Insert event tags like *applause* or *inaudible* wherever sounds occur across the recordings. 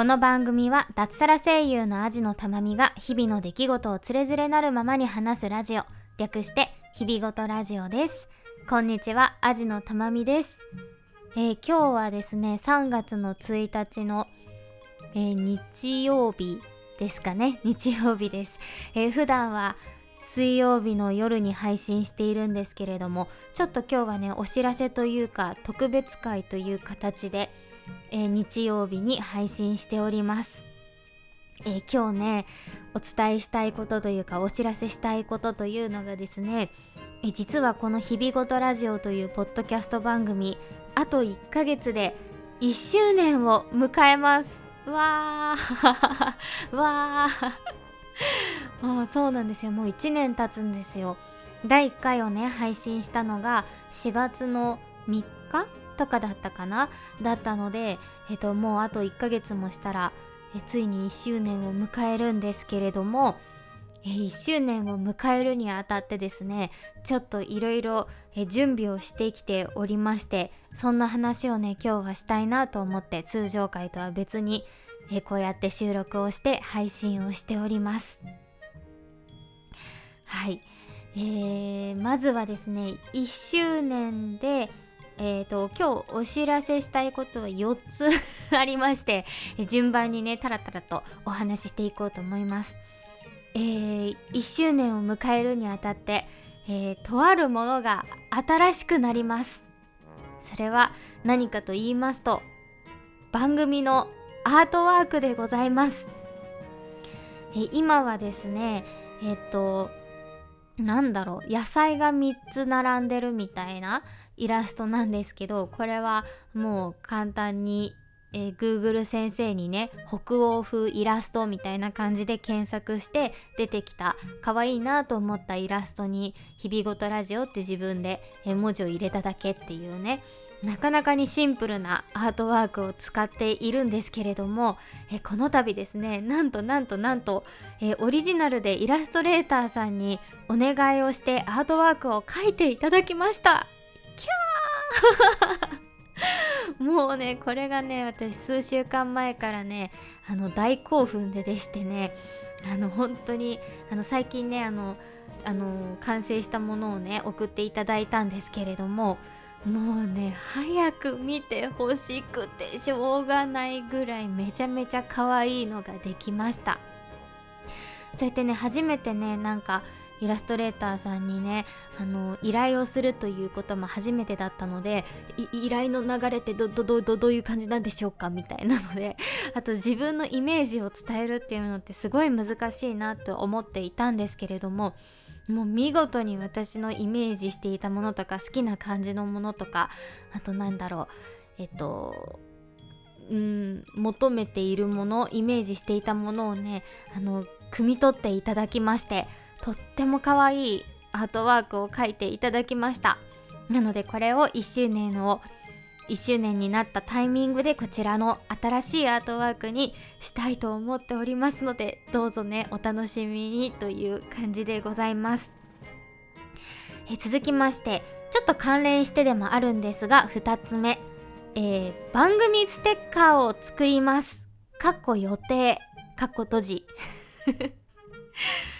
この番組は脱サラ声優のアジのたまみが日々の出来事をつれづれなるままに話すラジオ。略して日々ごとラジオです。こんにちはアジのたまみです、えー、今日はですね3月の1日の、えー、日曜日ですかね。日曜日です、えー、普段は水曜日の夜に配信しているんですけれどもちょっと今日はねお知らせというか特別会という形でえー、日曜日に配信しております。えー、今日ねお伝えしたいことというかお知らせしたいことというのがですねえ実はこの「日々ごとラジオ」というポッドキャスト番組あと1ヶ月で1周年を迎えます。わー。*laughs* わー。そうなんですよ。もう1年経つんですよ。第1回をね配信したのが4月の3日とかだったかな？だったので、えっと、もうあと1ヶ月もしたらえついに1周年を迎えるんですけれどもえ1周年を迎えるにあたってですねちょっといろいろ準備をしてきておりましてそんな話をね今日はしたいなと思って通常回とは別にえこうやって収録をして配信をしております。はい、えー、まずはですね1周年でえーと、今日お知らせしたいことは4つ *laughs* ありまして順番にねタラタラとお話ししていこうと思います。えー、1周年を迎えるにあたって、えー、とあるものが新しくなります。それは何かと言いますと番組のアートワークでございます。えー、今はですねえっ、となんだろう野菜が3つ並んでるみたいなイラストなんですけどこれはもう簡単に、えー、Google 先生にね北欧風イラストみたいな感じで検索して出てきた可愛いなと思ったイラストに「日々ごとラジオ」って自分で文字を入れただけっていうね。なかなかにシンプルなアートワークを使っているんですけれどもえこの度ですねなんとなんとなんとえオリジナルでイラストレーターさんにお願いをしてアートワークを描いていただきました。キャー！*laughs* もうねこれがね私数週間前からねあの大興奮ででしてねあの本当にあの最近ねあのあの完成したものをね送っていただいたんですけれどももうね早く見てほしくてしょうがないぐらいめちゃめちゃ可愛いのができました。そうやってね初めてねなんかイラストレーターさんにねあの依頼をするということも初めてだったので依頼の流れってどどどどどういう感じなんでしょうかみたいなので *laughs* あと自分のイメージを伝えるっていうのってすごい難しいなと思っていたんですけれどももう見事に私のイメージしていたものとか好きな感じのものとかあとなんだろうえっとうん求めているものイメージしていたものをねあの汲み取っていただきましてとっても可愛いアートワークを描いていただきました。なのでこれを1周年を1周年になったタイミングでこちらの新しいアートワークにしたいと思っておりますのでどうぞねお楽しみにという感じでございます。え続きましてちょっと関連してでもあるんですが2つ目、えー、番組ステッカーを作ります。かっこ予定かっこ閉じ。*laughs*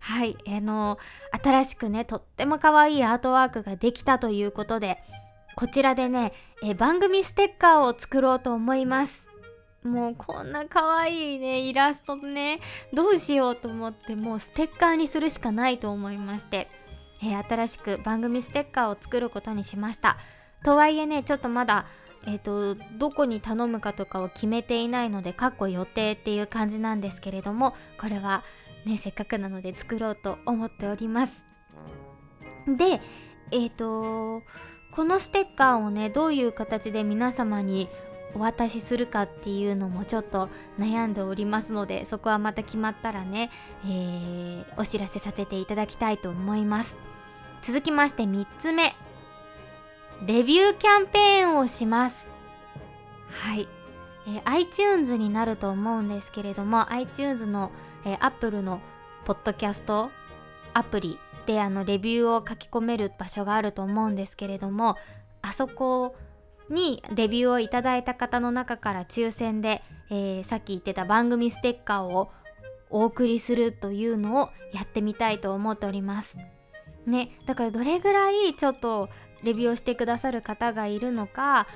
はい、あの新しくねとっても可愛いアートワークができたということでこちらでねえ番組ステッカーを作ろうと思います。もうこんな可愛いねイラストねどうしようと思ってもうステッカーにするしかないと思いまして、え新しく番組ステッカーを作ることにしました。とはいえねちょっとまだえーと、どこに頼むかとかを決めていないのでかっこ予定っていう感じなんですけれどもこれはねせっかくなので作ろうと思っております。でえっ、ー、とこのステッカーをねどういう形で皆様にお渡しするかっていうのもちょっと悩んでおりますのでそこはまた決まったらね、えー、お知らせさせていただきたいと思います。続きまして3つ目。レビューキャンペーンをします。はい、えー、iTunes になると思うんですけれども iTunes の、えー、Apple のポッドキャストアプリであのレビューを書き込める場所があると思うんですけれどもあそこにレビューをいただいた方の中から抽選でえー、さっき言ってた番組ステッカーをお送りするというのをやってみたいと思っております。ねだからどれぐらいちょっとレビューをしてくださる方がいるのか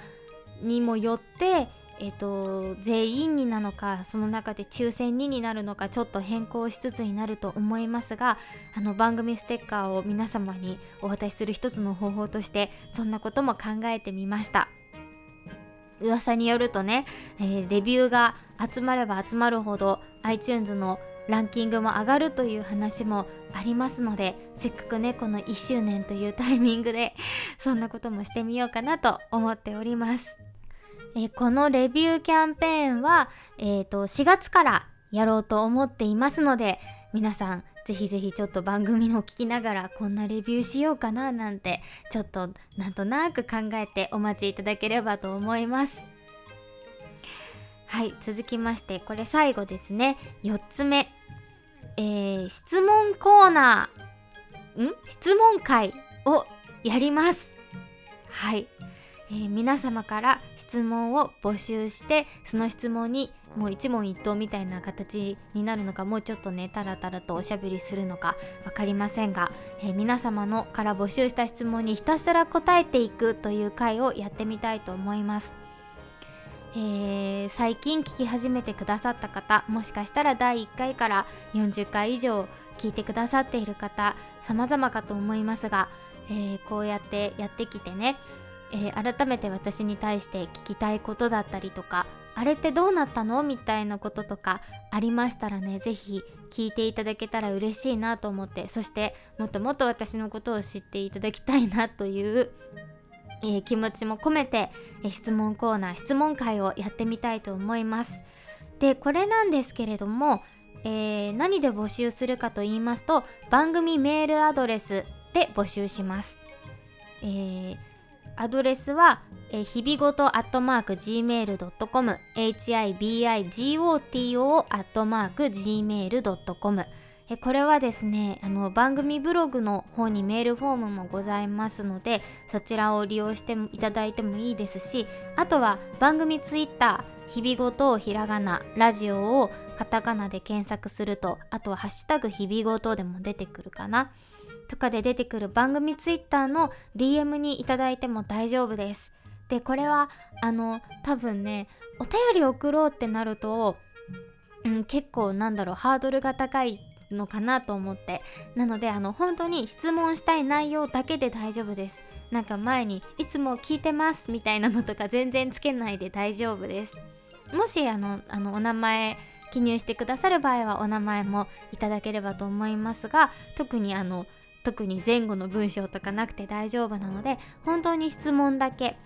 にもよってえっ、と全員になのかその中で抽選2になるのかちょっと変更しつつになると思いますがあの番組ステッカーを皆様にお渡しする一つの方法としてそんなことも考えてみました噂によるとね、えー、レビューが集まれば集まるほど iTunes のランキングも上がるという話もありますのでせっかくねこの1周年というタイミングでそんなこともしてみようかなと思っております。えこのレビューキャンペーンは、えーと、4月からやろうと思っていますので皆さんぜひぜひちょっと番組の聞きながらこんなレビューしようかななんてちょっとなんとなく考えてお待ちいただければと思います。はい続きましてこれ最後ですね。4つ目。えー、質問コーナーん？質問会をやります。はい。えー、皆様から質問を募集してその質問にもう一問一答みたいな形になるのかもうちょっとねタラタラとおしゃべりするのか分かりませんが、えー、皆様のから募集した質問にひたすら答えていくという回をやってみたいと思います。えー、最近聞き始めてくださった方もしかしたら第1回から40回以上聞いてくださっている方様々かと思いますが、えー、こうやってやってきてねえー、改めて私に対して聞きたいことだったりとかあれってどうなったのみたいなこととかありましたらね是非聞いていただけたら嬉しいなと思ってそしてもっともっと私のことを知っていただきたいなという、えー、気持ちも込めて、えー、質問コーナー質問会をやってみたいと思います。でこれなんですけれども、えー、何で募集するかと言いますと番組メールアドレスで募集します。えアドレスは、え日々ごとアットマーク gmail.com hibigoto アットマーク gmail.com えこれはですねあの番組ブログの方にメールフォームもございますのでそちらを利用していただいてもいいですしあとは番組ツイッター日々ごとひらがなラジオをカタカナで検索するとあとはハッシュタグ日々ごとでも出てくるかな。とかで出てくる番組ツイッターの DM にいただいても大丈夫です。でこれはあの多分ねお便り送ろうってなると、うん、結構なんだろうハードルが高いのかなと思って。なのであの本当に質問したい内容だけで大丈夫です。なんか前にいつも聞いてますみたいなのとか全然つけないで大丈夫です。もしあのあのお名前記入してくださる場合はお名前もいただければと思いますが特にあの特に前後の文章とかなくて大丈夫なので本当に質問だけ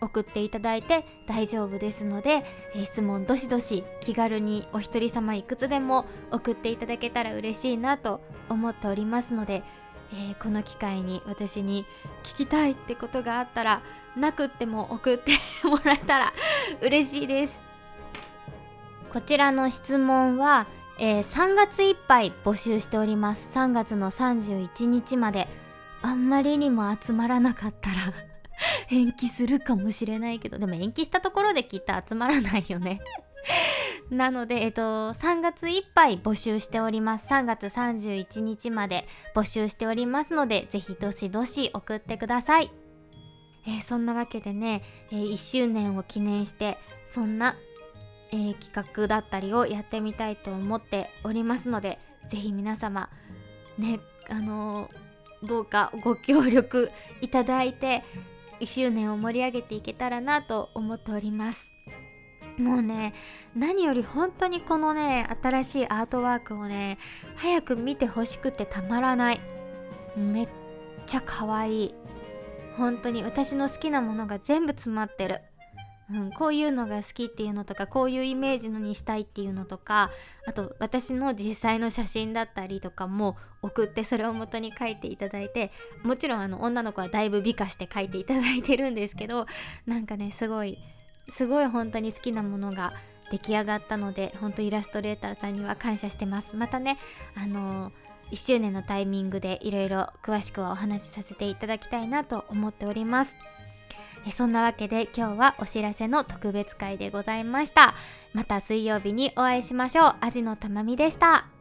送っていただいて大丈夫ですので、え、質問どしどし気軽にお一人様いくつでも送っていただけたら嬉しいなと思っておりますので、えー、この機会に私に聞きたいってことがあったらなくっても送ってもらえたら嬉しいです。こちらの質問はえー、3月いっぱい募集しております3月の31日まであんまりにも集まらなかったら *laughs* 延期するかもしれないけどでも延期したところできっと集まらないよね *laughs* なので、えっと、3月いっぱい募集しております。3月31日まで募集しておりますので、ぜひどしどし送ってください。えー、そんなわけでね、えー、1周年を記念して、そんなえー、企画だったりをやってみたいと思っておりますので是非皆様ねあのー、どうかご協力いただいて1周年を盛り上げていけたらなと思っております。もうね何より本当にこのね新しいアートワークをね早く見てほしくてたまらない。めっちゃ可愛い。本当に私の好きなものが全部詰まってる。うん、こういうのが好きっていうのとかこういうイメージのにしたいっていうのとかあと私の実際の写真だったりとかも送ってそれを元に書いていただいてもちろんあの女の子はだいぶ美化して書いていただいてるんですけど *laughs* なんかねすごいすごい本当に好きなものが出来上がったので本当イラストレーターさんには感謝してます。またねあの1周年のタイミングでいろいろ詳しくはお話しさせていただきたいなと思っております。えそんなわけで今日はお知らせの特別会でございました。また水曜日にお会いしましょう。アジのたまみでした。